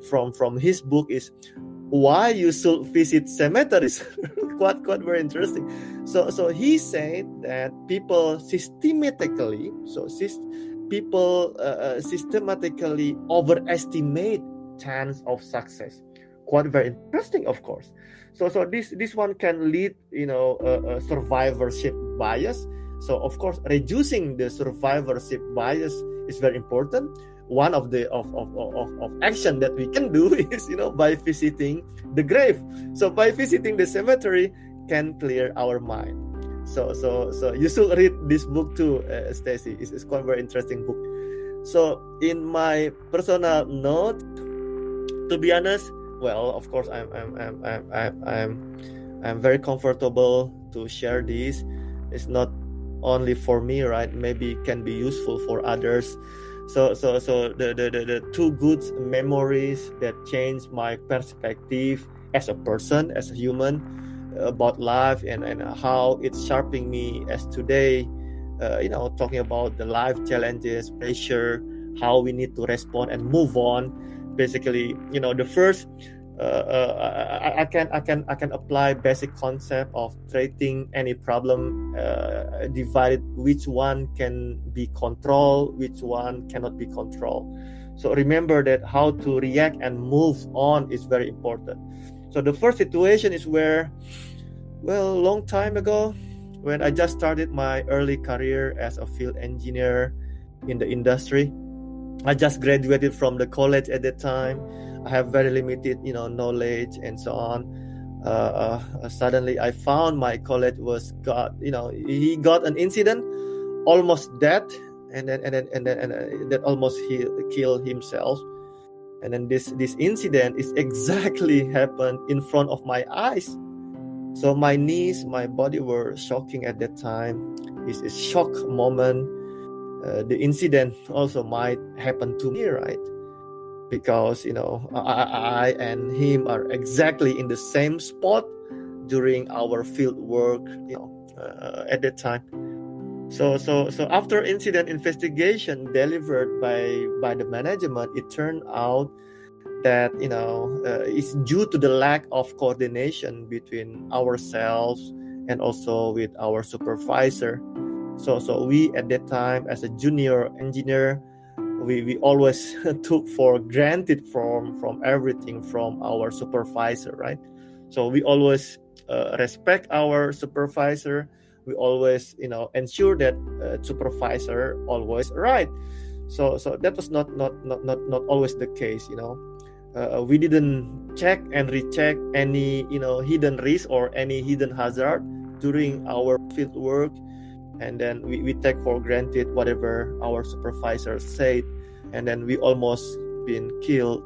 from from his book is why you should visit cemeteries? Quite quite very interesting. So so he said that people systematically so people uh, uh, systematically overestimate chance of success. Quite very interesting of course. So so this this one can lead you know a, a survivorship bias. So of course reducing the survivorship bias is very important one of the of, of, of, of action that we can do is you know by visiting the grave. So by visiting the cemetery can clear our mind. So so so you should read this book too uh, stacy. It's, it's quite a very interesting book. So in my personal note to be honest well of course i'm i'm i'm i'm i'm, I'm, I'm very comfortable to share this. It's not only for me right? Maybe it can be useful for others so so so the, the the, the two good memories that changed my perspective as a person as a human about life and and how it's sharpening me as today uh, you know talking about the life challenges pressure how we need to respond and move on. Basically you know the first I, I, can I can I can apply basic concept of treating any problem uh, divided which one can be controlled which one cannot be controlled. So remember that how to react and move on is very important. So the first situation is where well long time ago when I just started my early career as a field engineer in the industry I just graduated from the college at that time I have very limited, you know, knowledge and so on. uh, uh, suddenly I found my colleague was got you know he got an incident almost dead and then and then and then and uh, that almost he killed himself. And then this this incident is exactly happened in front of my eyes. So my knees my body were shocking at that time. It's a shock moment. Uh, the incident also might happen to me right because you know I, I and him are exactly in the same spot during our field work you know uh, at that time. So so so after incident investigation delivered by by the management it turned out that you know uh, it's due to the lack of coordination between ourselves and also with our supervisor. So so we at that time as a junior engineer we, we always took for granted from from everything from our supervisor right? So we always uh, respect our supervisor. We always you know ensure that uh, supervisor always right. So so that was not not not not, not always the case you know? Uh, we didn't check and recheck any you know hidden risk or any hidden hazard during our field work and then we, we take for granted whatever our supervisor said and then we almost been killed.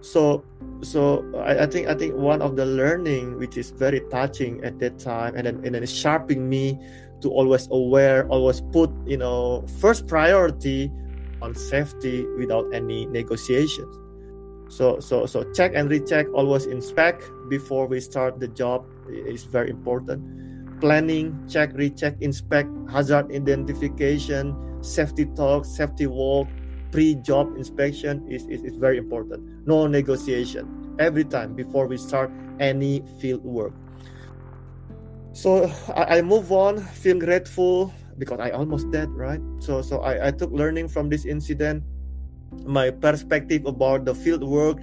So so I, I think i think one of the learning which is very touching at that time and then and then sharpening me to always aware always put you know first priority on safety without any negotiations. So so so check and recheck always inspect before we start the job is very important planning, check, recheck, inspect, hazard identification, safety talk, safety walk, pre-job inspection is, is, is very important. No negotiation every time before we start any field work. So I, I move on, feel grateful because I almost dead, right? So so I, I took learning from this incident, my perspective about the field work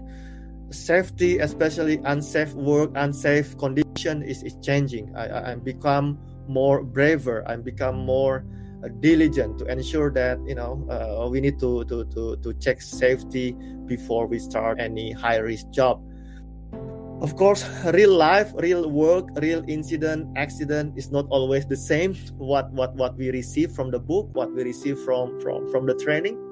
safety, especially unsafe work, unsafe condition is, is changing. I, I become more braver. I become more uh, diligent to ensure that you know uh, we need to, to to to check safety before we start any high risk job. Of course, real life, real work, real incident, accident is not always the same. What what what we receive from the book, what we receive from from from the training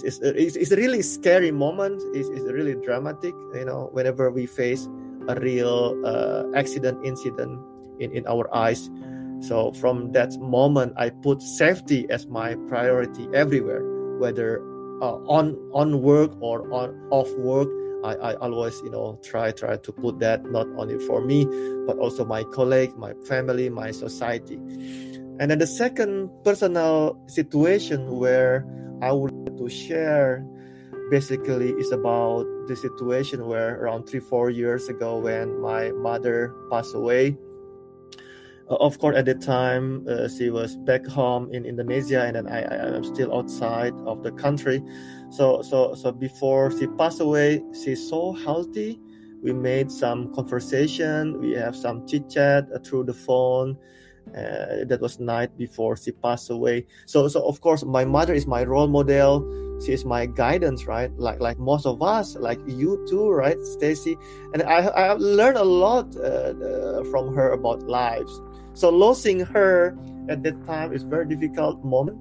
it's, it's, it's, a really scary moment. It's, it's really dramatic you know whenever we face a real uh, accident incident in, in our eyes. So from that moment i put safety as my priority everywhere whether uh, on on work or on off work. I, I always you know try try to put that not only for me but also my colleague my family my society. And then the second personal situation where I would to share basically is about the situation where around three, four years ago when my mother passed away. Uh, of course, at the time uh, she was back home in Indonesia, and then I, I am still outside of the country. So, so, so before she passed away, she's so healthy. We made some conversation. We have some chit chat through the phone uh, that was night before she passed away. So so of course my mother is my role model. She is my guidance right? Like like most of us like you too right stacy? And i i learned a lot uh, uh, from her about lives. So losing her at that time is very difficult moment.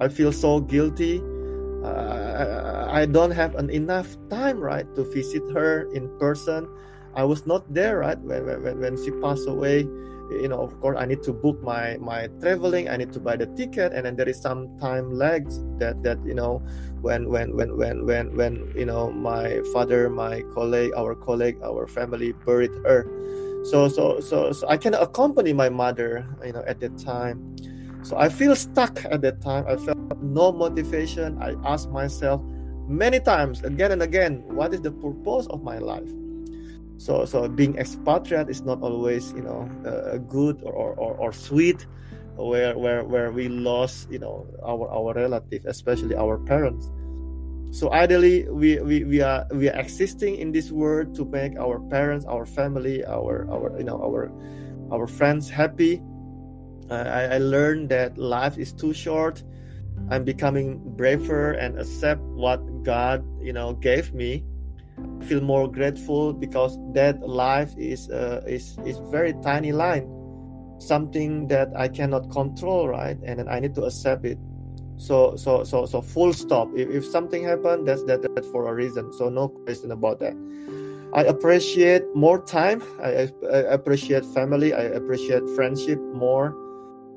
I feel so guilty. Uh, I, don't have an enough time right to visit her in person. I was not there right when, when, when she passed away you know of course i need to book my my traveling i need to buy the ticket and then there is some time lags that that you know when when when when when when you know my father my colleague our colleague our family buried her. So so so so i can accompany my mother you know at that time. So i feel stuck at that time. I felt no motivation. I asked myself many times again and again what is the purpose of my life so so being expatriate is not always you know uh, good or, or, or sweet where where where we lost you know our our relative especially our parents. So ideally we, we we are we are existing in this world to make our parents our family our our you know our our friends happy. I, I learned that life is too short. I'm becoming braver and accept what god you know gave me feel more grateful because that life is uh, is is very tiny line. Something that i cannot control right? And then i need to accept it. So so so so full stop. If, if something happened that's that that's for a reason. So no question about that. I appreciate more time. I, I appreciate family. I appreciate friendship more.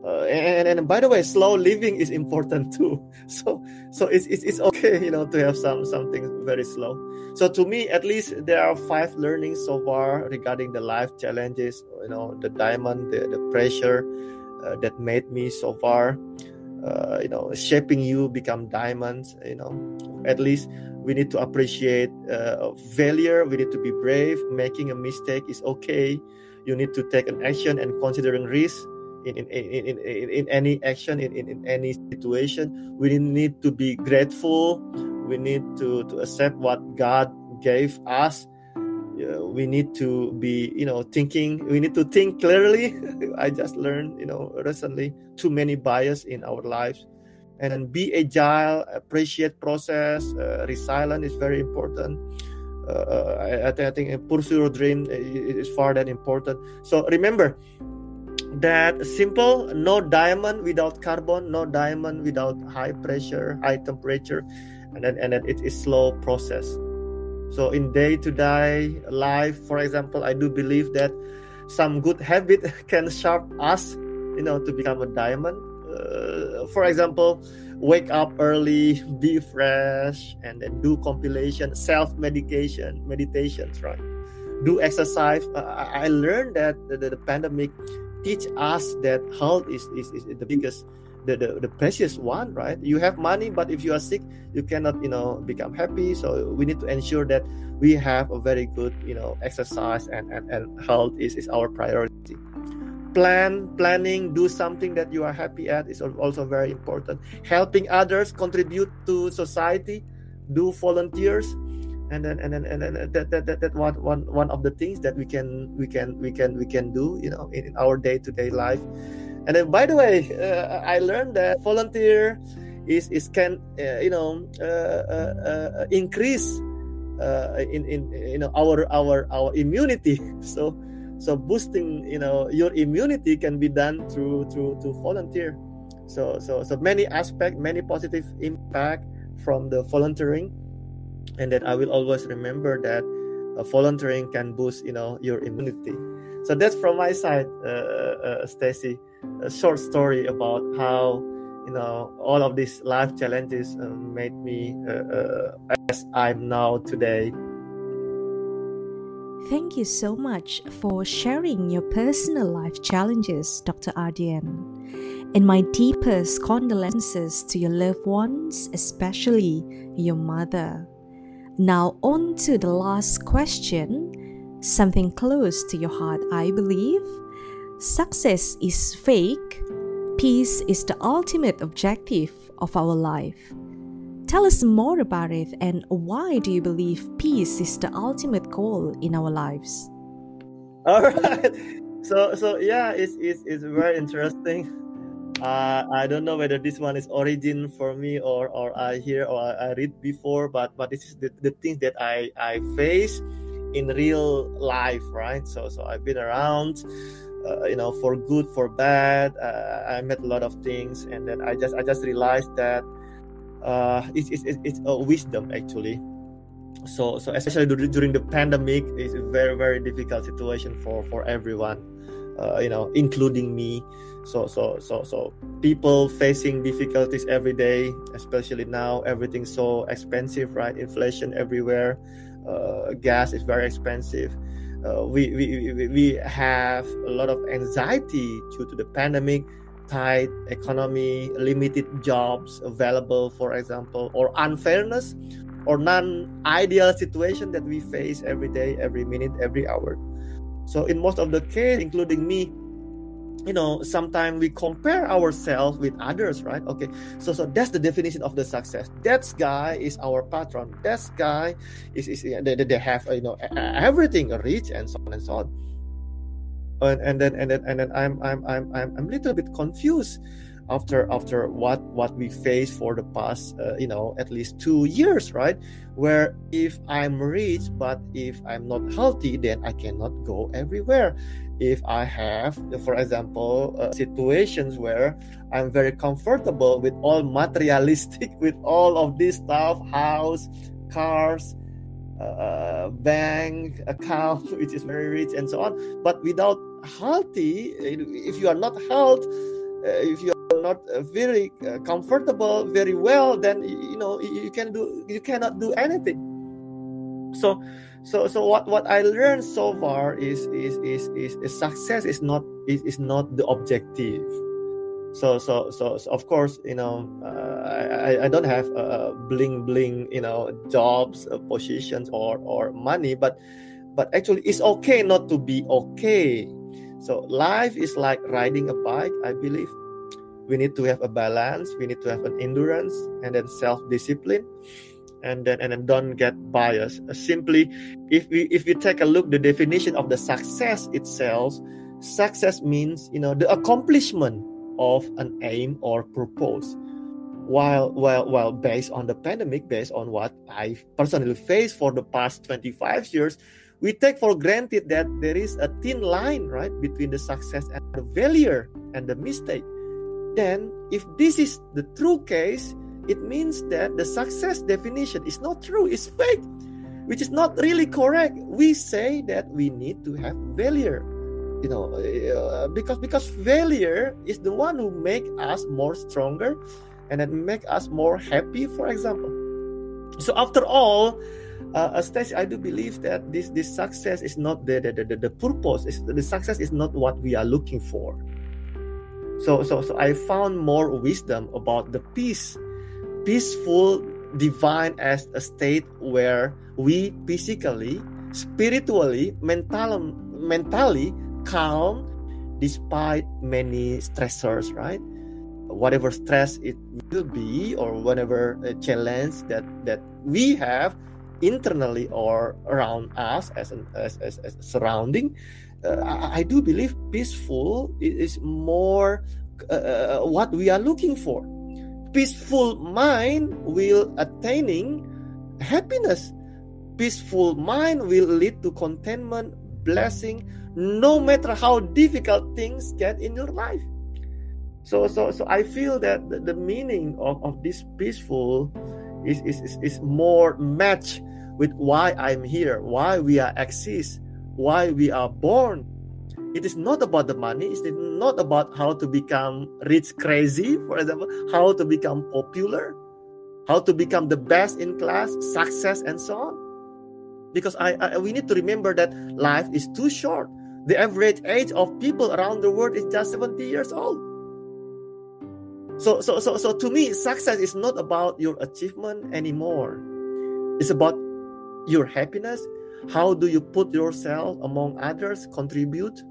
Uh, and, and by the way slow living is important too. So so it's, it's it's okay you know to have some something very slow so to me at least there are five learnings so far regarding the life challenges you know the diamond the, the pressure uh, that made me so far uh, you know shaping you become diamonds you know at least we need to appreciate uh, failure we need to be brave making a mistake is okay you need to take an action and considering risk in, in, in, in, in, any action, in, in, in any situation. We need to be grateful. We need to, to accept what God gave us. Uh, we need to be, you know, thinking. We need to think clearly. I just learned, you know, recently too many bias in our lives, and be agile, appreciate process. Uh, resilient is very important. Uh, I, I, think, I think pursue your dream is far that important. So remember, that simple no diamond without carbon no diamond without high pressure high temperature and then and then it is slow process. So in day to day life for example i do believe that some good habit can sharp us you know to become a diamond. Uh, for example wake up early be fresh and then do compilation self medication meditations right? Do exercise. Uh, i learned that the, the, the pandemic teach us that health is, is, is the biggest the, the, the precious one right? You have money but if you are sick you cannot you know become happy. So we need to ensure that we have a very good you know exercise and and, and health is, is our priority. Plan planning do something that you are happy at is also very important. Helping others contribute to society do volunteers and then and then and then that that that, that one, one one of the things that we can we can we can we can do you know in, in our day-to-day life and then by the way uh, i learned that volunteer is is can uh, you know uh, uh, uh increase uh, in in you know our our our immunity so so boosting you know your immunity can be done through through to volunteer so so so many aspect many positive impact from the volunteering and that I will always remember that volunteering can boost you know your immunity. So that's from my side, Stacy. A short story about how you know all of these life challenges uh, made me uh, uh, as I'm now today. Thank you so much for sharing your personal life challenges, Dr. Ardian. And my deepest condolences to your loved ones, especially your mother. Now, on to the last question, something close to your heart, I believe. Success is fake, peace is the ultimate objective of our life. Tell us more about it and why do you believe peace is the ultimate goal in our lives? All right. So so yeah, it's it's, it's very interesting uh, I don't know whether this one is origin for me or or I hear or I, I read before, but but this is the, the things that I I face in real life, right? So so I've been around, uh, you know, for good for bad. Uh, I met a lot of things, and then I just I just realized that uh, it's, it's it's a wisdom actually. So so especially during the pandemic, it's a very very difficult situation for for everyone uh, you know including me so so so so people facing difficulties every day especially now everything's so expensive right inflation everywhere uh, gas is very expensive Uh, we, we we have a lot of anxiety due to the pandemic tight economy limited jobs available for example or unfairness or non-ideal situation that we face every day every minute every hour. So in most of the case, including me, you know, sometimes we compare ourselves with others, right? Okay, so so that's the definition of the success. That guy is our patron. That guy is is they, they have you know everything rich and so on and so on. And, and then and then and then I'm I'm I'm I'm I'm a little bit confused. after after what what we faced for the past uh, you know at least two years right where if i'm rich but if i'm not healthy then i cannot go everywhere if i have for example uh, situations where i'm very comfortable with all materialistic with all of this stuff house cars uh, bank account which is very rich and so on. But without healthy if you are not health uh, if you are not uh, very uh, comfortable very well then you know you can do you cannot do anything so so so what what i learned so far is is is is, is success is not is, is not the objective so so so, so of course you know uh, I, I don't have a bling bling you know jobs uh, positions or or money but but actually it's okay not to be okay so life is like riding a bike, I believe. We need to have a balance, we need to have an endurance and then self-discipline. And then and then don't get biased. Simply, if we if we take a look the definition of the success itself, success means you know the accomplishment of an aim or purpose while while while based on the pandemic based on what i personally faced for the past 25 years we take for granted that there is a thin line right between the success and the failure and the mistake then if this is the true case it means that the success definition is not true it's fake which is not really correct we say that we need to have failure you know uh, because because failure is the one who make us more stronger and then make us more happy for example so after all uh, Stacy, I do believe that this this success is not the the, the, the purpose. It's, the success is not what we are looking for. So so so I found more wisdom about the peace, peaceful, divine as a state where we physically, spiritually, mental, mentally calm despite many stressors, right? Whatever stress it will be, or whatever challenge that that we have, internally or around us as an as, as, as surrounding uh, I, I, do believe peaceful is more uh, uh, what we are looking for peaceful mind will attaining happiness peaceful mind will lead to contentment blessing no matter how difficult things get in your life so so so i feel that the, the meaning of, of this peaceful is, is, is more match with why I'm here, why we are exist, why we are born. It is not about the money. It's not about how to become rich crazy, for example, how to become popular, how to become the best in class, success, and so on. Because I, I we need to remember that life is too short. The average age of people around the world is just 70 years old. So, so, so, so to me, success is not about your achievement anymore. It's about your happiness. How do you put yourself among others, contribute?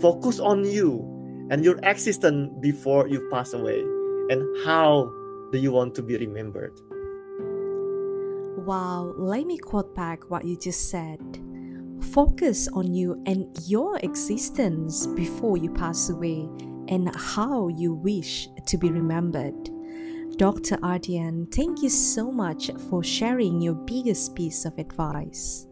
Focus on you and your existence before you pass away. And how do you want to be remembered? Wow, let me quote back what you just said. Focus on you and your existence before you pass away and how you wish to be remembered. Dr. Ardian, thank you so much for sharing your biggest piece of advice.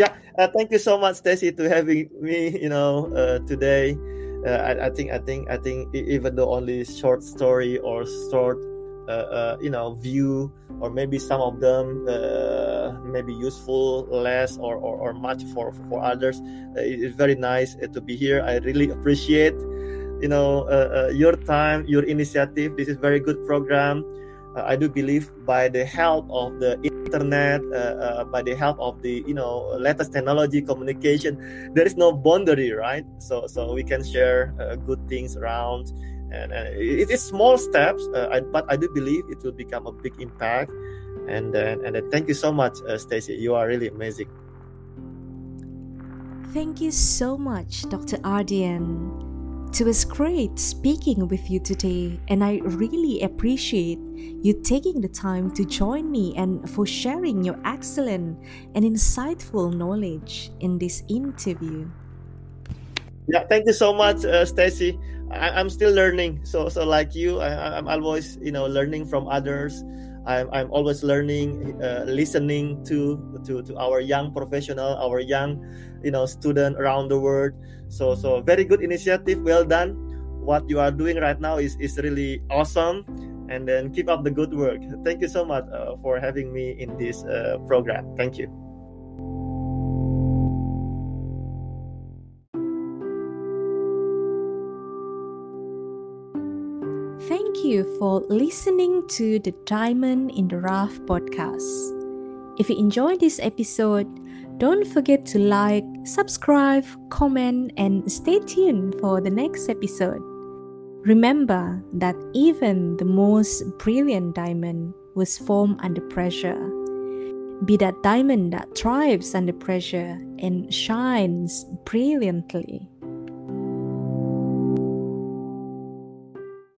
Yeah, uh, thank you so much, Stacy, to having me. You know, uh, today. Uh, I, I, think I think I think even though only short story or short uh, uh, you know view or maybe some of them uh, maybe useful less or, or, or much for for others it's very nice to be here i really appreciate you know your time your initiative this is very good program i do believe by the help of the internet by the help of the you know latest technology communication there is no boundary right? So so we can share good things around. And, and it is small steps uh, I, but i do believe it will become a big impact. And uh, and uh, thank you so much uh, stacy you are really amazing. Thank you so much dr ardian it was great speaking with you today, and I really appreciate you taking the time to join me and for sharing your excellent and insightful knowledge in this interview. Yeah, thank you so much, uh, Stacy. I, am still learning. So, so like you, I, am always, you know, learning from others. I'm, I'm always learning, uh, listening to, to to our young professional, our young, you know, student around the world. So, so very good initiative. Well done. What you are doing right now is is really awesome. And then keep up the good work. Thank you so much uh, for having me in this uh, program. Thank you. Thank you for listening to the Diamond in the Rough podcast. If you enjoyed this episode, don't forget to like, subscribe, comment, and stay tuned for the next episode. Remember that even the most brilliant diamond was formed under pressure. Be that diamond that thrives under pressure and shines brilliantly.